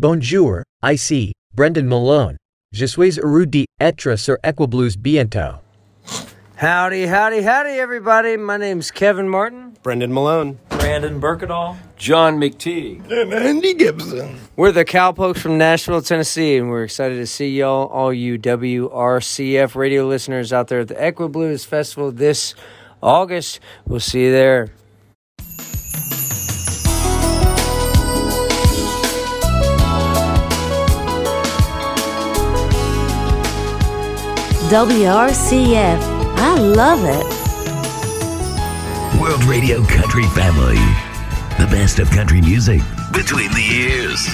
Bonjour, I see, Brendan Malone. Je suis heureux d'être sur Equiblues bientôt. Howdy, howdy, howdy, everybody. My name's Kevin Martin. Brendan Malone. Brandon Burkadall. John McTeague. And Andy Gibson. We're the Cowpokes from Nashville, Tennessee, and we're excited to see y'all, all you WRCF radio listeners out there at the Equiblues Festival this August. We'll see you there. WRCF. I love it. World Radio Country Family. The best of country music between the years.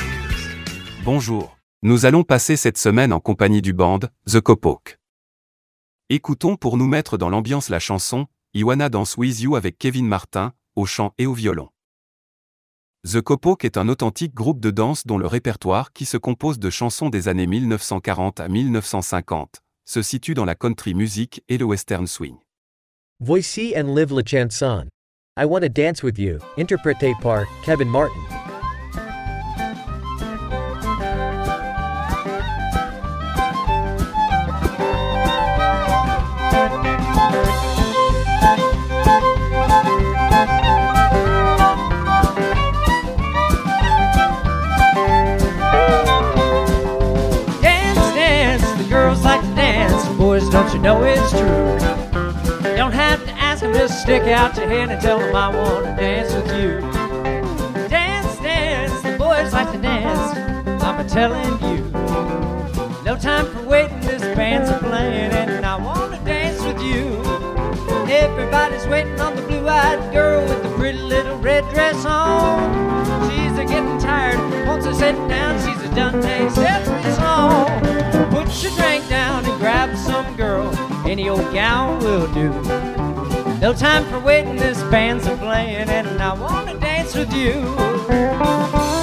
Bonjour. Nous allons passer cette semaine en compagnie du band The Copoke. Écoutons pour nous mettre dans l'ambiance la chanson Iwana Dance With You avec Kevin Martin, au chant et au violon. The Copoke est un authentique groupe de danse dont le répertoire, qui se compose de chansons des années 1940 à 1950, se situe dans la country music et le western swing. Voici and live la chanson. I want to dance with you, interprété par Kevin Martin. Boys, don't you know it's true? Don't have to ask them, just stick out your hand and tell them I want to dance with you. Dance, dance, the boys like to dance. I'm a telling you. No time for waiting, this band's a playing, and I want to dance with you. Everybody's waiting on the blue-eyed girl with the pretty little red dress on. She's a getting tired, wants to sit down. She's a done taste every song. Put your drink down Any old gal will do. No time for waiting, this band's a playing, and I want to dance with you.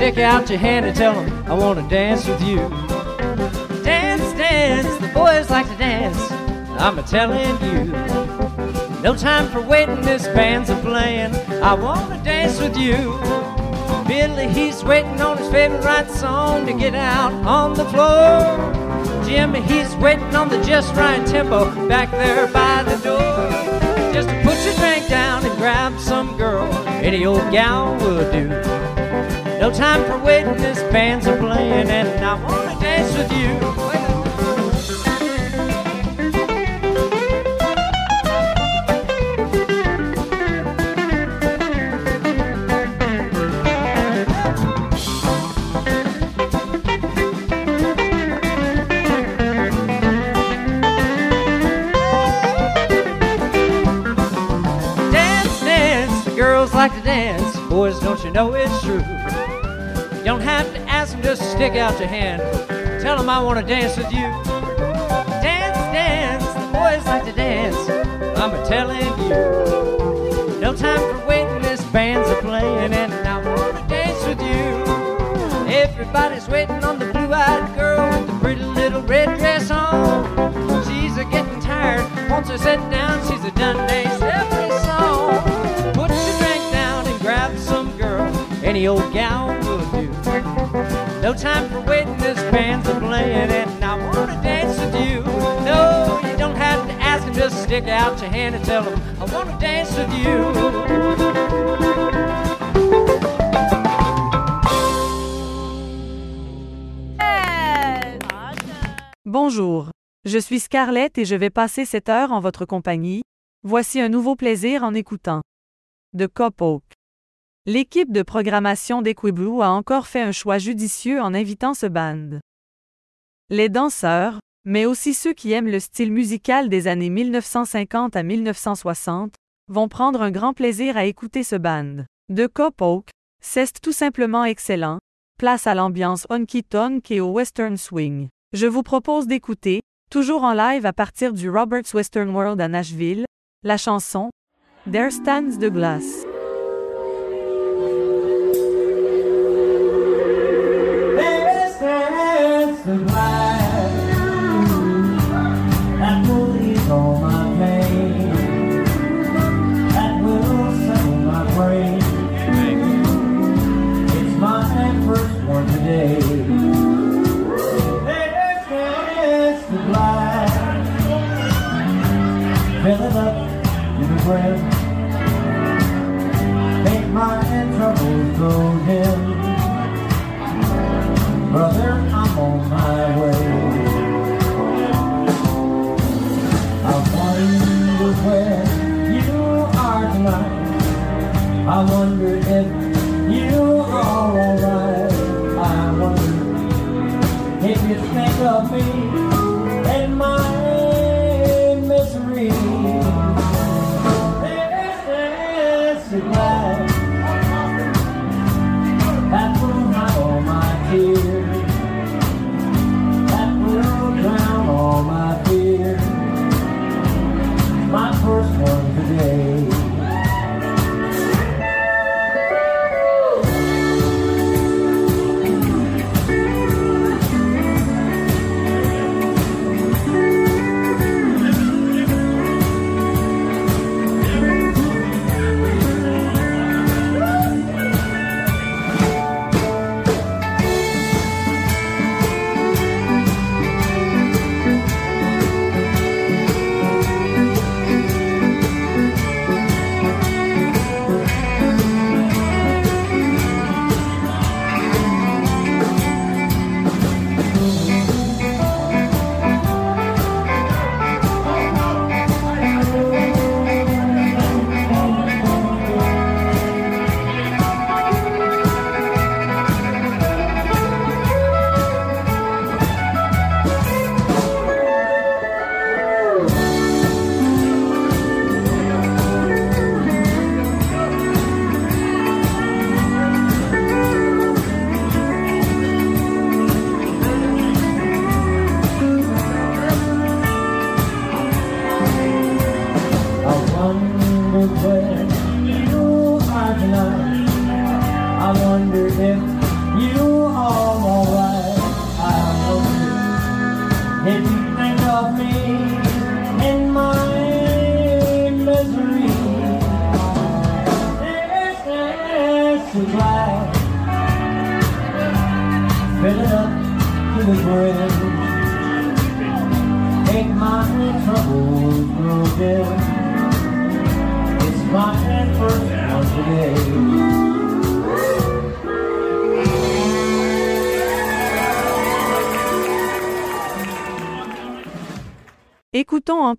Stick out your hand and tell them, I want to dance with you. Dance, dance, the boys like to dance. I'm a telling you. No time for waiting, this band's a playing. I want to dance with you. Billy, he's waiting on his favorite right song to get out on the floor. Jimmy, he's waiting on the just right tempo back there by the door. Just to put your drink down and grab some girl, any old gal will do. No time for waiting, this band's a playing, and I wanna dance with you. Like to dance. Boys, don't you know it's true? Don't have to ask them, just stick out your hand. Tell them I want to dance with you. Dance, dance, the boys like to dance. I'm a telling you. No time for waiting, this band's a playing, and I want to dance with you. Everybody's waiting on the blue-eyed girl with the pretty little red dress on. She's a getting tired, wants to sit down. She's a done dance every song. Put your drink down and grab some girl. Any old gal will do. No time for waiting, this band's a playing, and I want to dance with you. No, you don't have to ask them, just stick out your hand and tell them I want to dance with you. Bonjour. Je suis Scarlett et je vais passer cette heure en votre compagnie. Voici un nouveau plaisir en écoutant. De Copoke. L'équipe de programmation d'Equiblue a encore fait un choix judicieux en invitant ce band. Les danseurs, mais aussi ceux qui aiment le style musical des années 1950 à 1960, vont prendre un grand plaisir à écouter ce band. De Cop Oak, c'est tout simplement excellent, place à l'ambiance honky tonk et au western swing. Je vous propose d'écouter, toujours en live à partir du Roberts Western World à Nashville, la chanson There Stands the Glass.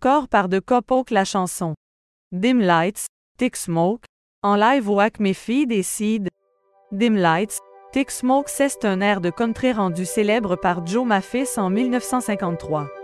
encore par de Copoke la chanson. Dim Lights, Tick Smoke, en live au Acme Feed et Seed. Dim Lights, Tick Smoke c'est un air de country rendu célèbre par Joe Maffis en 1953.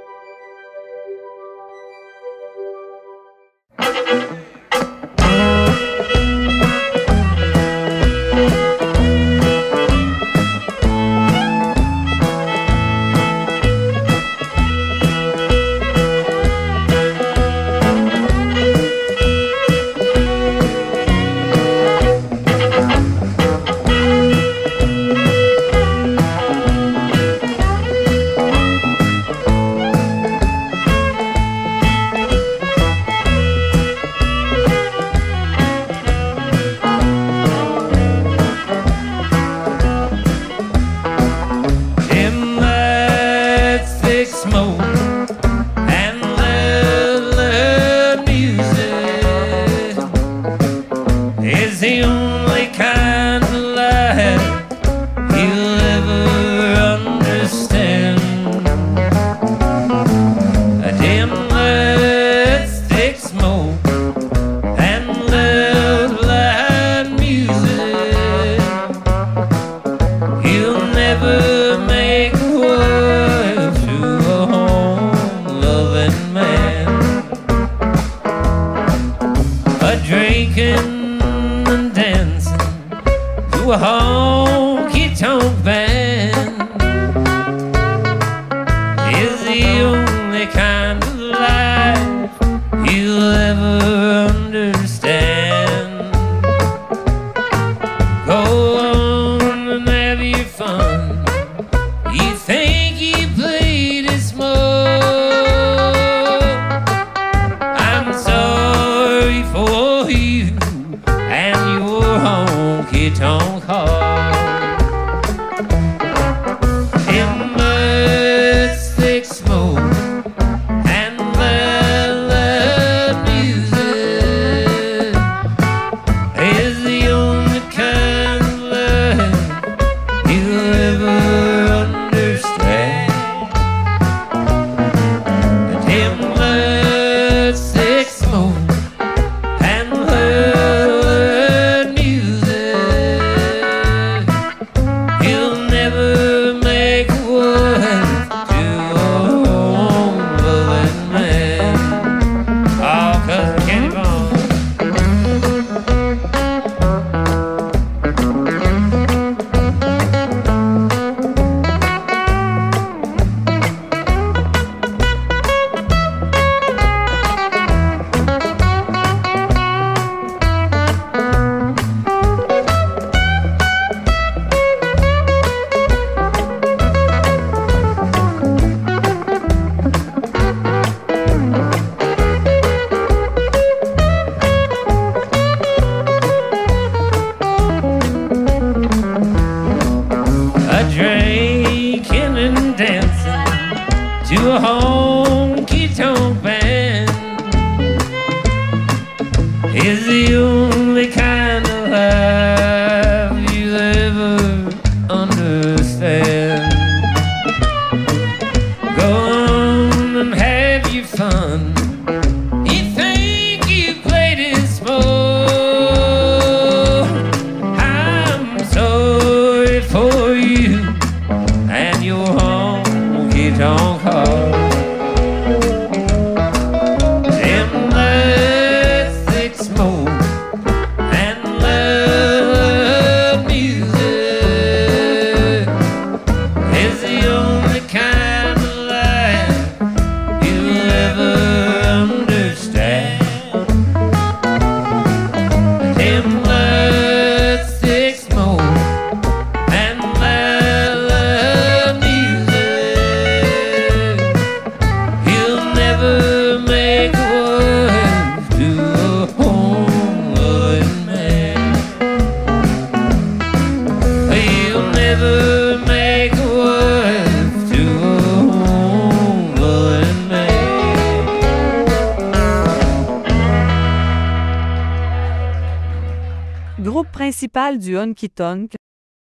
Du honky tonk,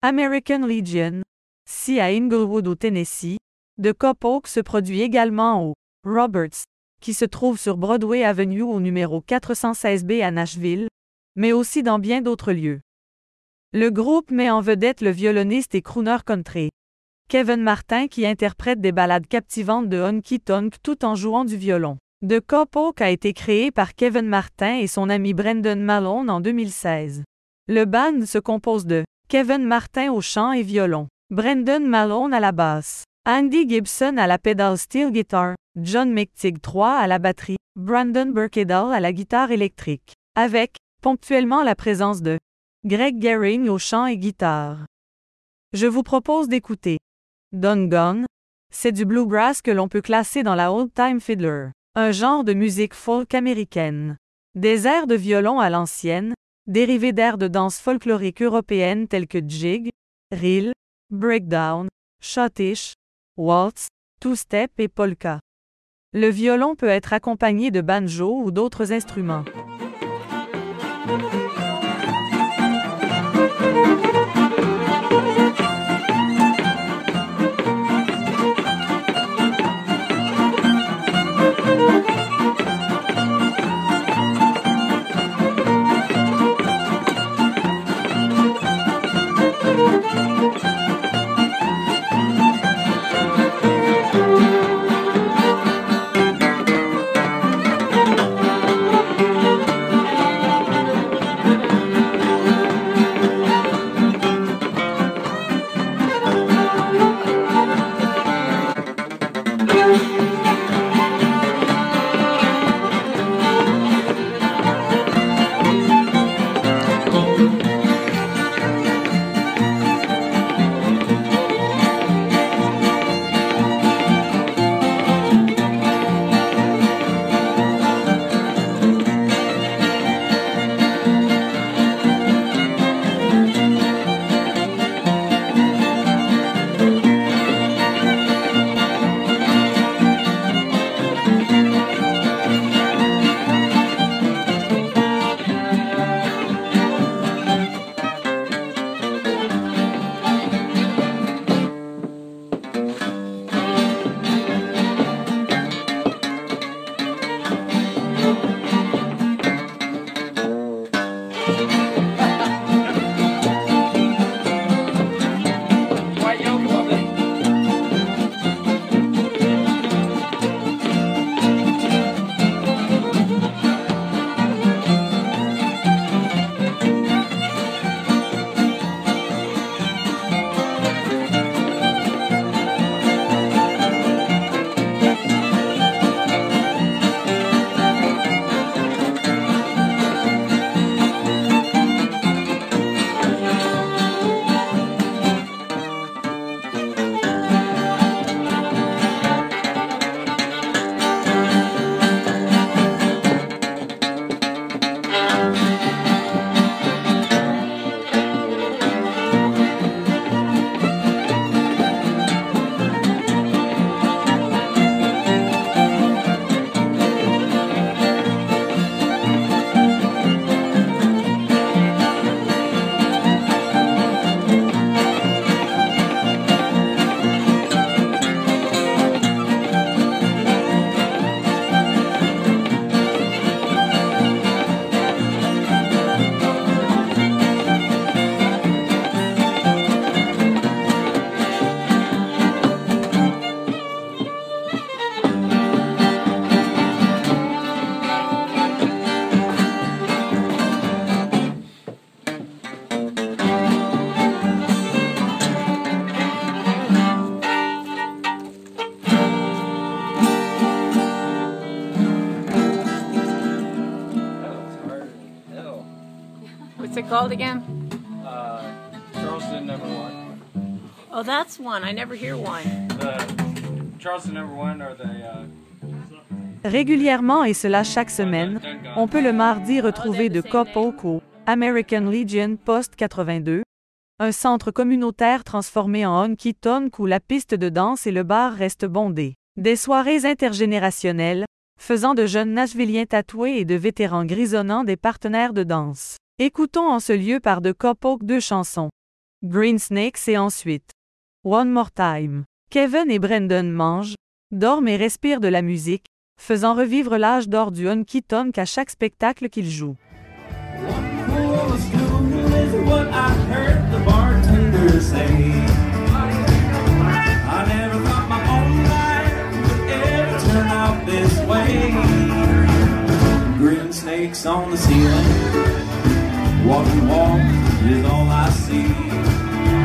American Legion, si à Inglewood au Tennessee, de Cop Oak se produit également au Roberts, qui se trouve sur Broadway Avenue au numéro 416B à Nashville, mais aussi dans bien d'autres lieux. Le groupe met en vedette le violoniste et crooner country, Kevin Martin qui interprète des ballades captivantes de honky tonk tout en jouant du violon. The Cop Oak a été créé par Kevin Martin et son ami Brendan Malone en 2016. Le band se compose de Kevin Martin au chant et violon, Brendan Malone à la basse, Andy Gibson à la pedal steel guitar, John McTigg III à la batterie, Brandon Burkedal à la guitare électrique, avec, ponctuellement la présence de Greg Gehring au chant et guitare. Je vous propose d'écouter Don Gone. C'est du bluegrass que l'on peut classer dans la old-time fiddler, un genre de musique folk américaine. Des airs de violon à l'ancienne, dérivés d'airs de danse folklorique européenne tels que jig, reel, breakdown, schottish, waltz, two-step et polka. Le violon peut être accompagné de banjo ou d'autres instruments. One. I never hear one. The Charleston number one are the. Uh, Régulièrement et cela chaque semaine, on peut le mardi retrouver de Copoke au American Legion Post 82, un centre communautaire transformé en honky tonk où la piste de danse et le bar restent bondés. Des soirées intergénérationnelles, faisant de jeunes Nashvilliens tatoués et de vétérans grisonnants des partenaires de danse. Écoutons en ce lieu par de Copoke deux chansons. Green Snakes et ensuite One More Time. Kevin et Brendan mangent, dorment et respirent de la musique, faisant revivre l'âge d'or du honky tonk à chaque spectacle qu'ils jouent.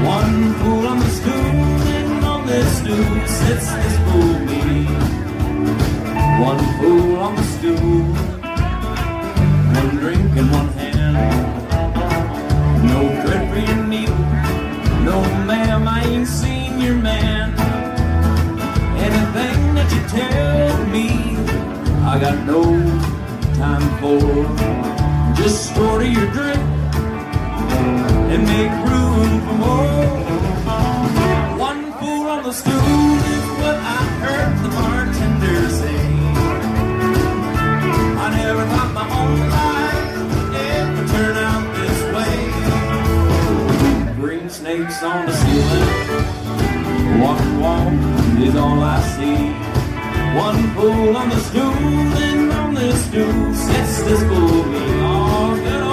One fool on the stool, and on this stool sits this fool me. One fool on the stool, one drink in one hand. No thread for your needle, no ma'am, I ain't seen your man. Anything that you tell me, I got no time for. Just order your drink and make room for more. One fool on the stool is what I heard the bartender say. I never thought my own life would ever turn out this way. Green snakes on the ceiling, walking walk is all I see. One fool on the stool, and on this stool sits this fool. Oh, good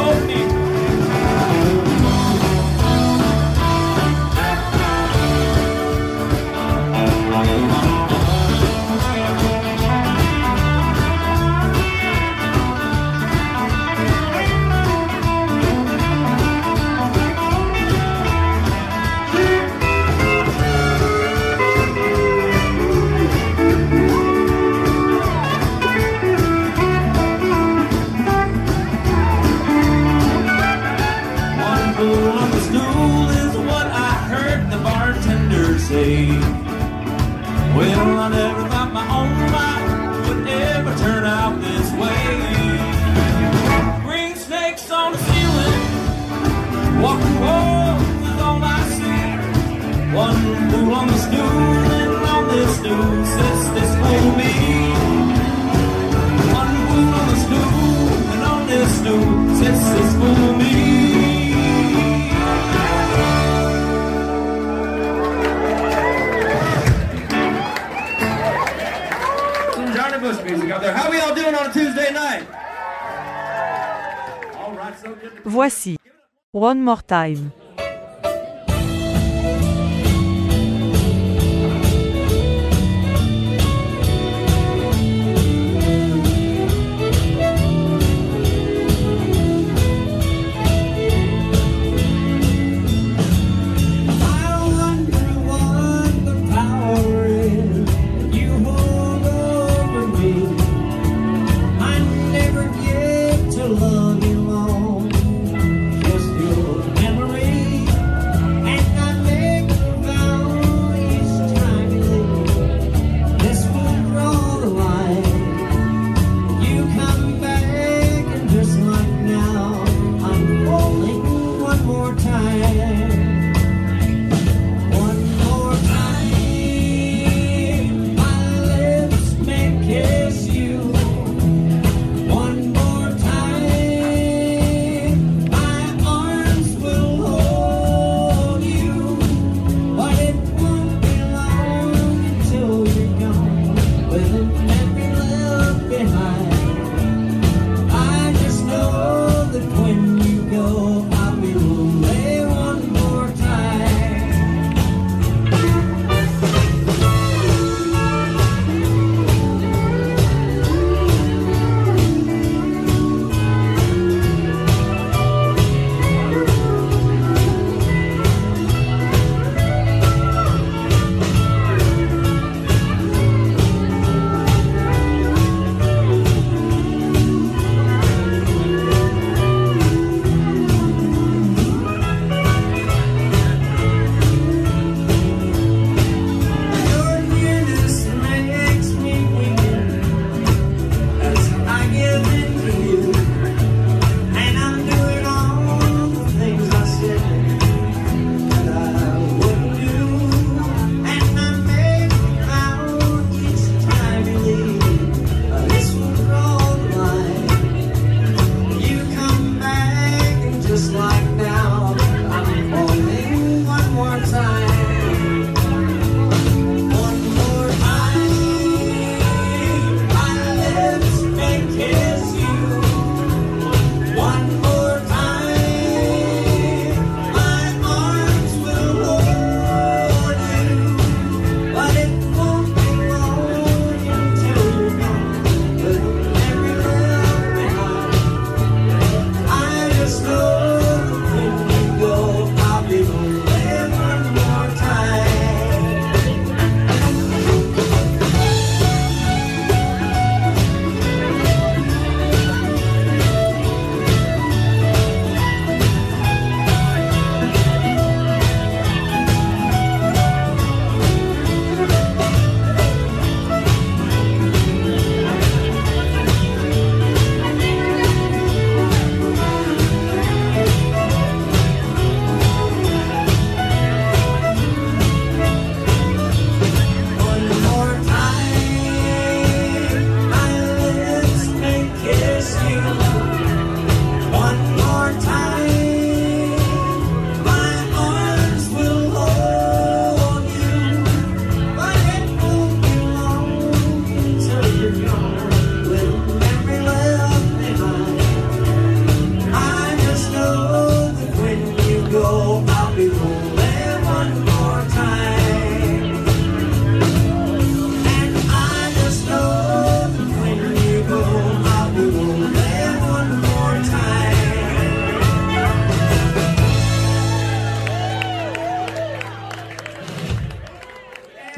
Well, I never thought my own life would ever turn out this way. Green snakes on the ceiling, walking walls is all I see. One fool on the stool, and on this stool sits this fool me. One fool on the stool, and on this stool sits this fool me. Voici One More Time.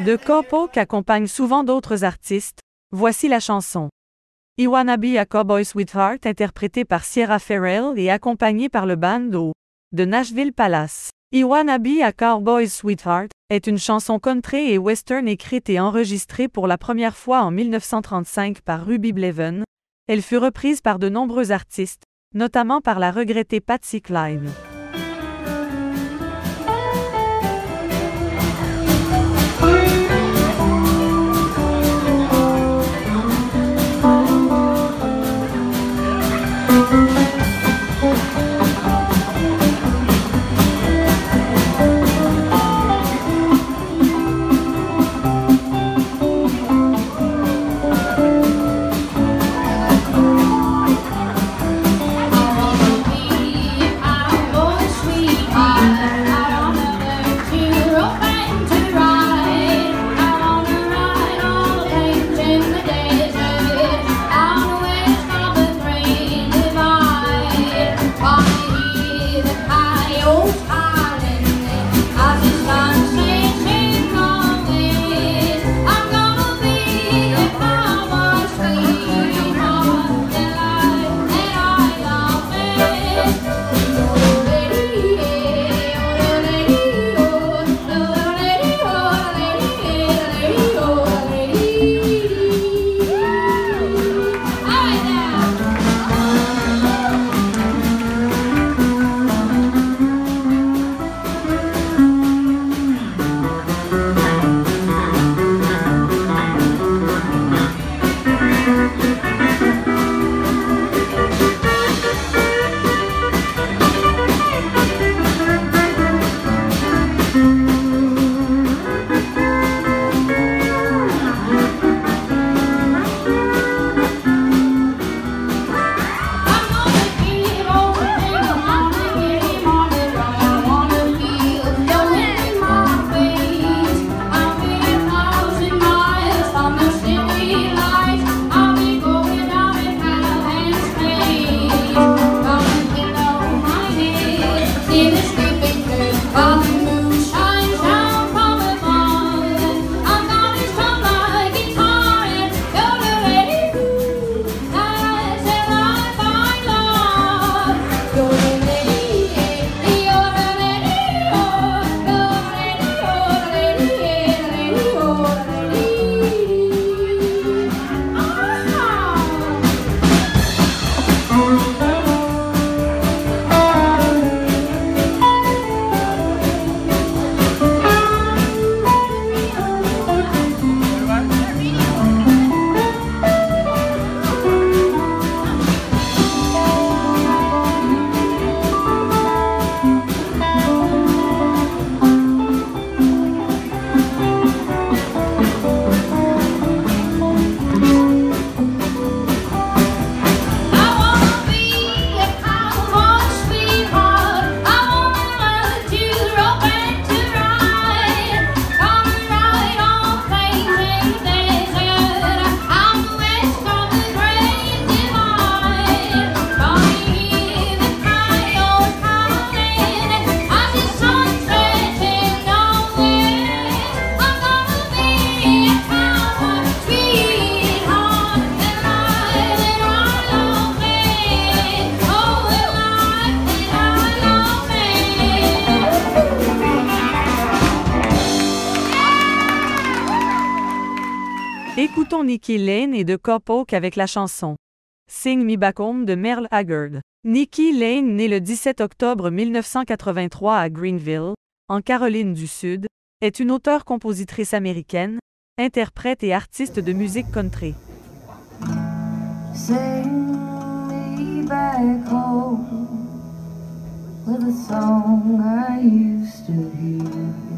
De Copoke accompagne souvent d'autres artistes. Voici la chanson. I Wanna Be a Cowboy Sweetheart interprétée par Sierra Farrell et accompagnée par le band O de Nashville Palace. I Wanna Be a Cowboy Sweetheart est une chanson country et western écrite et enregistrée pour la première fois en 1935 par Ruby Bleven. Elle fut reprise par de nombreux artistes, notamment par la regrettée Patsy Cline. Nikki Lane et de Copoke avec la chanson Sing Me Back Home de Merle Haggard. Nikki Lane, née le 17 octobre 1983 à Greenville, en Caroline du Sud, est une auteure-compositrice américaine, interprète et artiste de musique country. Sing me back home with a song I used to hear.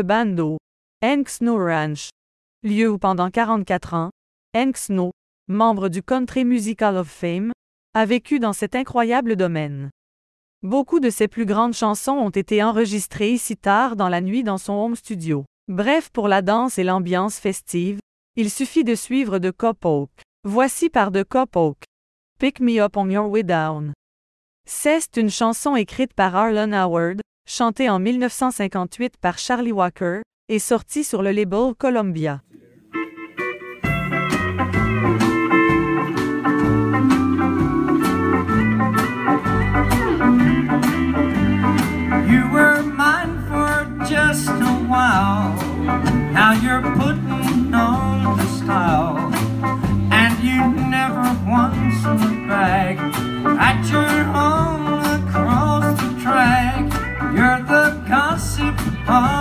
Le bando Snow Ranch, lieu où pendant 44 ans, Snow, membre du Country Musical of Fame, a vécu dans cet incroyable domaine. Beaucoup de ses plus grandes chansons ont été enregistrées ici tard dans la nuit dans son home studio. Bref, pour la danse et l'ambiance festive, il suffit de suivre The Cop Oak. Voici par The Cop Oak. Pick Me Up on Your Way Down. C'est une chanson écrite par Arlen Howard, chantée en 1958 par Charlie Walker, et sortie sur le label Columbia. You were mine for just a while. Now you're putting on the style. And you never once looked back at your home Ah.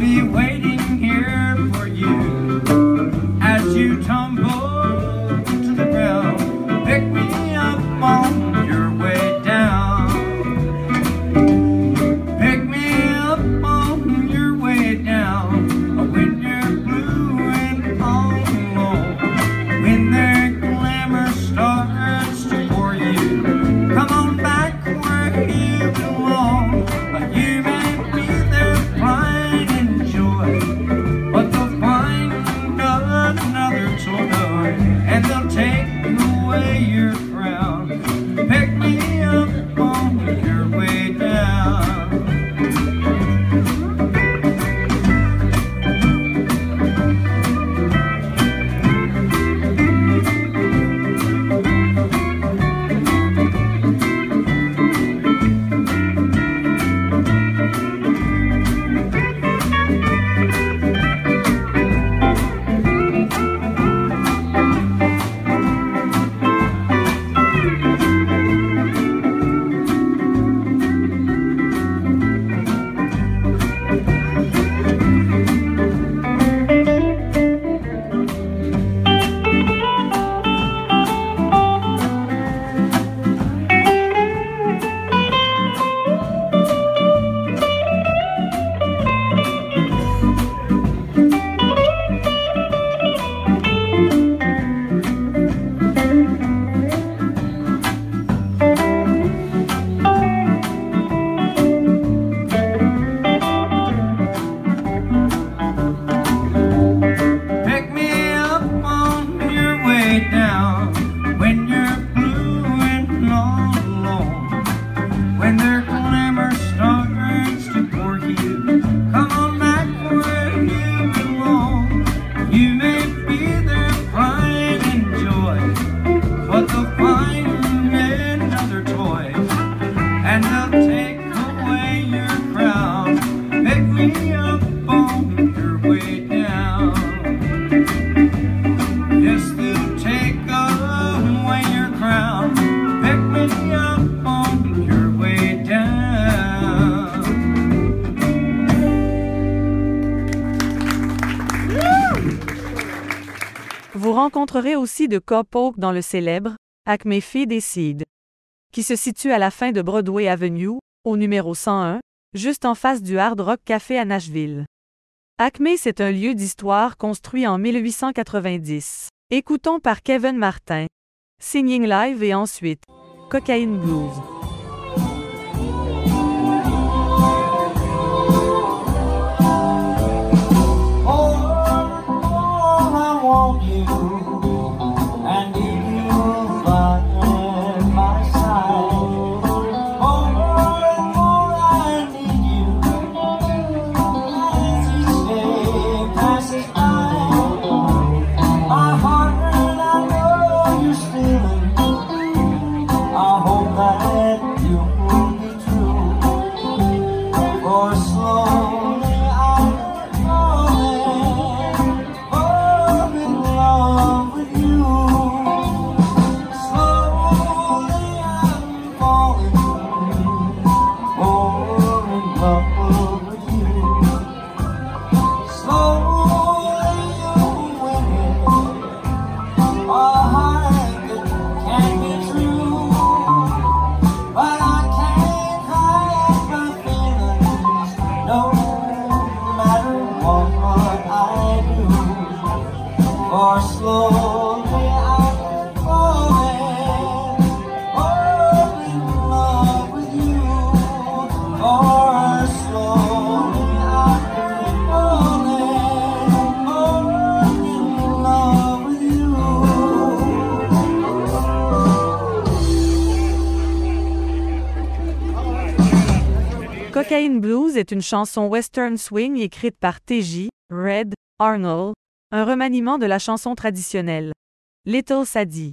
Be waiting de Coppoke dans le célèbre Acme Fee décide, qui se situe à la fin de Broadway Avenue, au numéro 101, juste en face du Hard Rock Café à Nashville. Acme, c'est un lieu d'histoire construit en 1890. Écoutons par Kevin Martin. Singing Live et ensuite Cocaine Blues. une chanson western swing écrite par T.J. Red Arnold, un remaniement de la chanson traditionnelle. Little Sadie.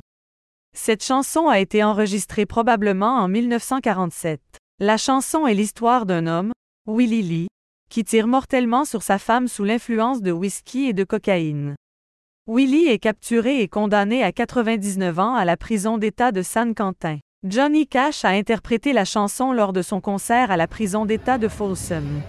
Cette chanson a été enregistrée probablement en 1947. La chanson est l'histoire d'un homme, Willie Lee, qui tire mortellement sur sa femme sous l'influence de whisky et de cocaïne. Willie est capturé et condamné à 99 ans à la prison d'État de San Quentin. Johnny Cash a interprété la chanson lors de son concert à la prison d'État de Folsom.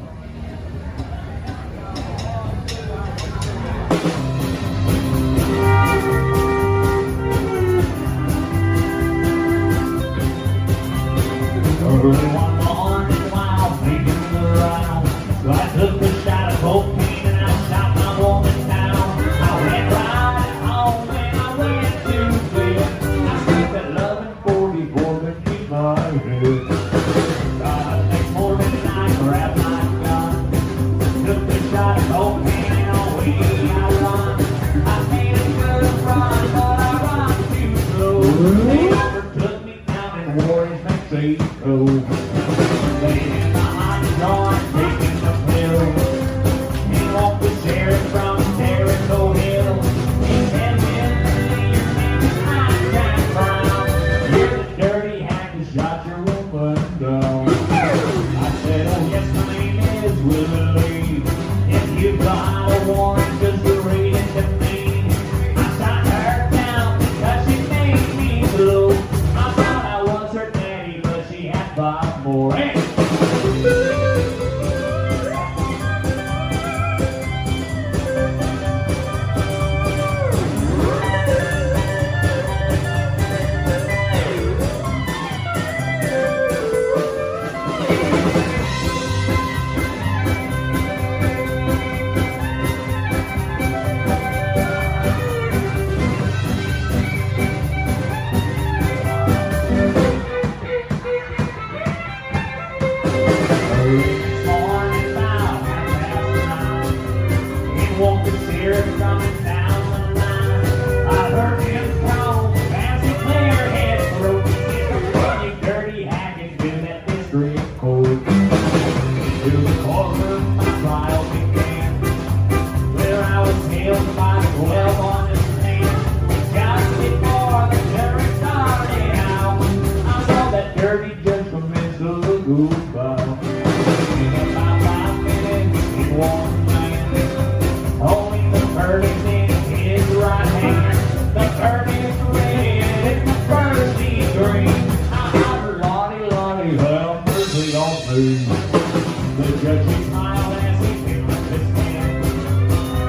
we don't. The judge smiled as he held his hand.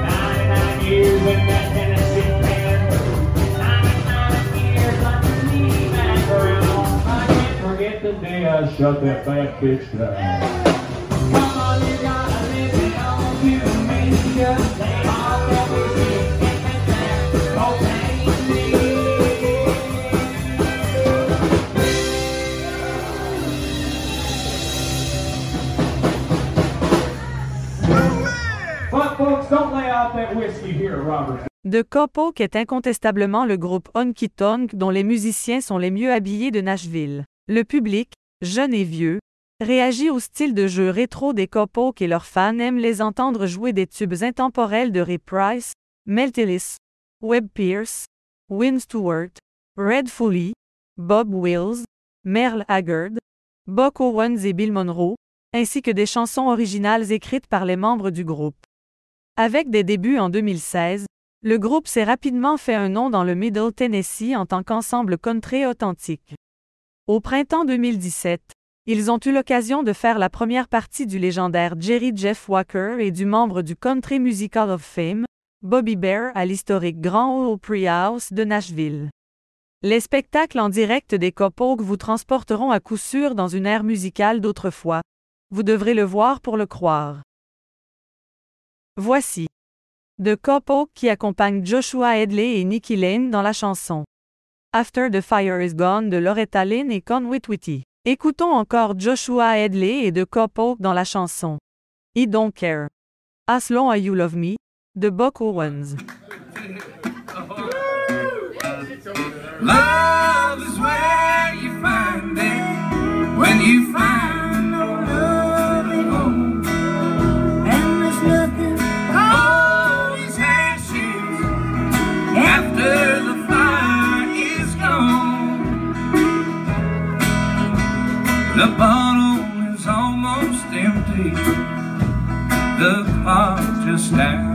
99 years in that Tennessee pen. 99 years under me background. I can't forget the day I shut that fat bitch down. Come on, you gotta live it on you, make The Copoke est incontestablement le groupe Honky Tonk dont les musiciens sont les mieux habillés de Nashville. Le public, jeune et vieux, réagit au style de jeu rétro des Copoke et leurs fans aiment les entendre jouer des tubes intemporels de Ray Price, Mel Tillis, Webb Pierce, Win Stewart, Red Foley, Bob Wills, Merle Haggard, Buck Owens et Bill Monroe, ainsi que des chansons originales écrites par les membres du groupe. Avec des débuts en 2016, le groupe s'est rapidement fait un nom dans le Middle Tennessee en tant qu'ensemble country authentique. Au printemps 2017, ils ont eu l'occasion de faire la première partie du légendaire Jerry Jeff Walker et du membre du Country Musical of Fame, Bobby Bear à l'historique Grand Opry House de Nashville. Les spectacles en direct des Copoke vous transporteront à coup sûr dans une ère musicale d'autrefois. Vous devrez le voir pour le croire. Voici The Copoke qui accompagne Joshua Hedley et Nikki Lane dans la chanson After the Fire is Gone de Loretta Lynn et Conway Twitty. Écoutons encore Joshua Hedley et The Copoke dans la chanson I Don't Care. As Long as You Love Me de Buck Owens. Love where you find it when you find The bottle is almost empty. The clock just now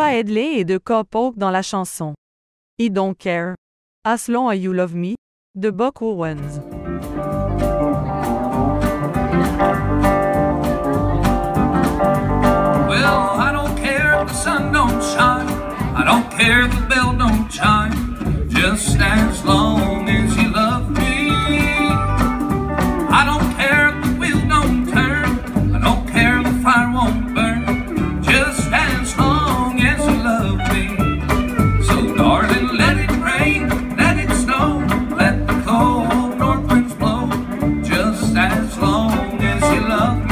Joshua Hedley et de Copoke dans la chanson I Don't Care. As Long as You Love Me? de Buck Owens. Well, I don't care if the sun don't shine. I don't care if the bell don't chime, just as long as long as you love me.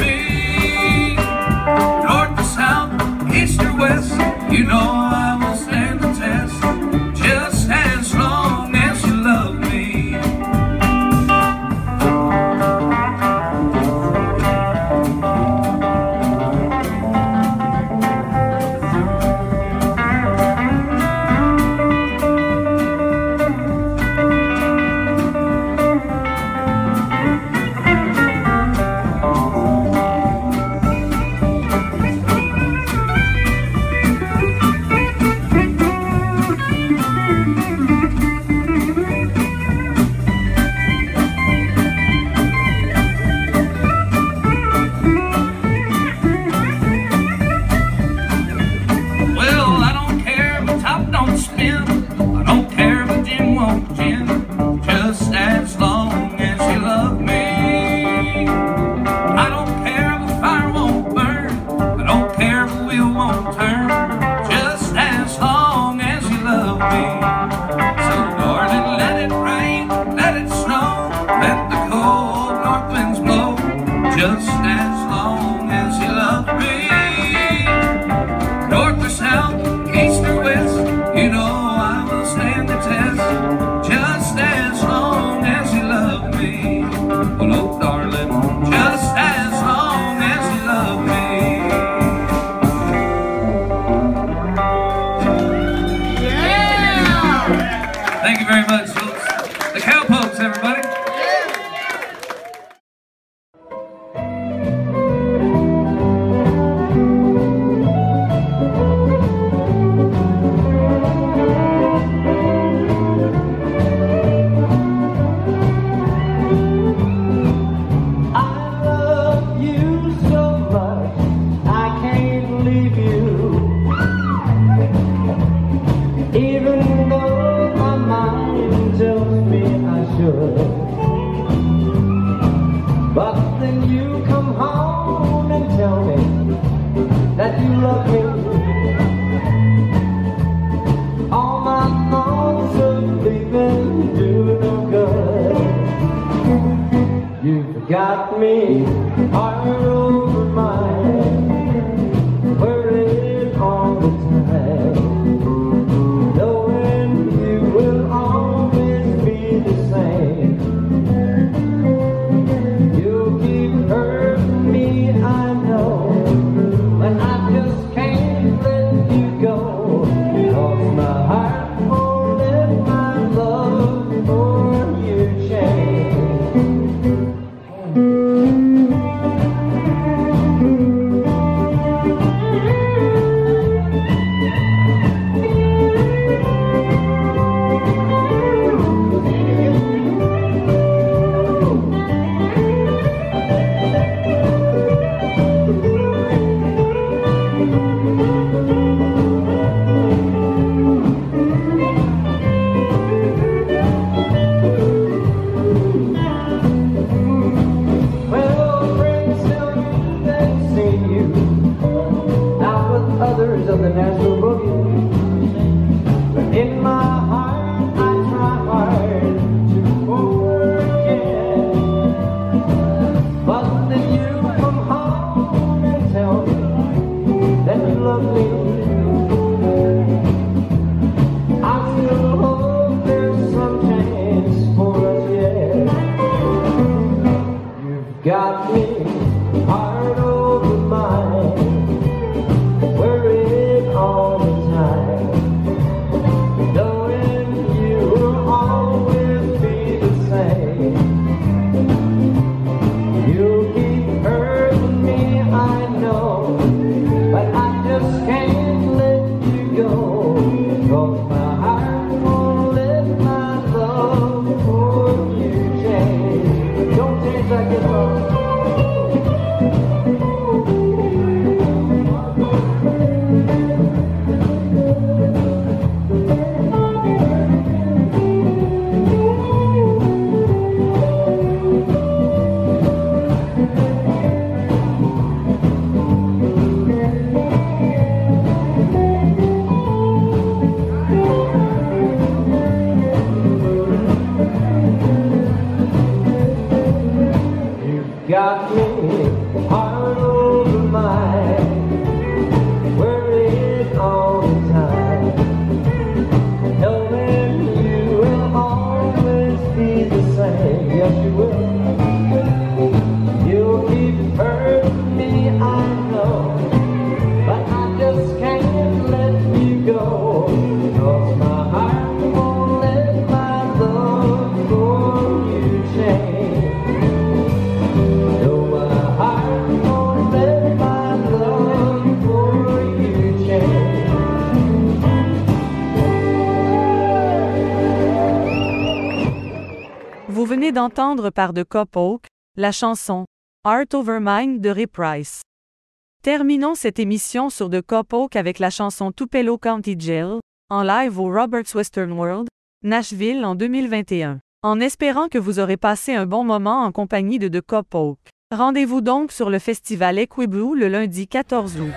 D'entendre par The Cop Oak, la chanson Art Over Mind de Ray Price. Terminons cette émission sur The Cop Oak avec la chanson Tupelo County Jail, en live au Roberts Western World, Nashville en 2021. En espérant que vous aurez passé un bon moment en compagnie de The Cop Oak. Rendez-vous donc sur le festival Equiblue le lundi 14 août.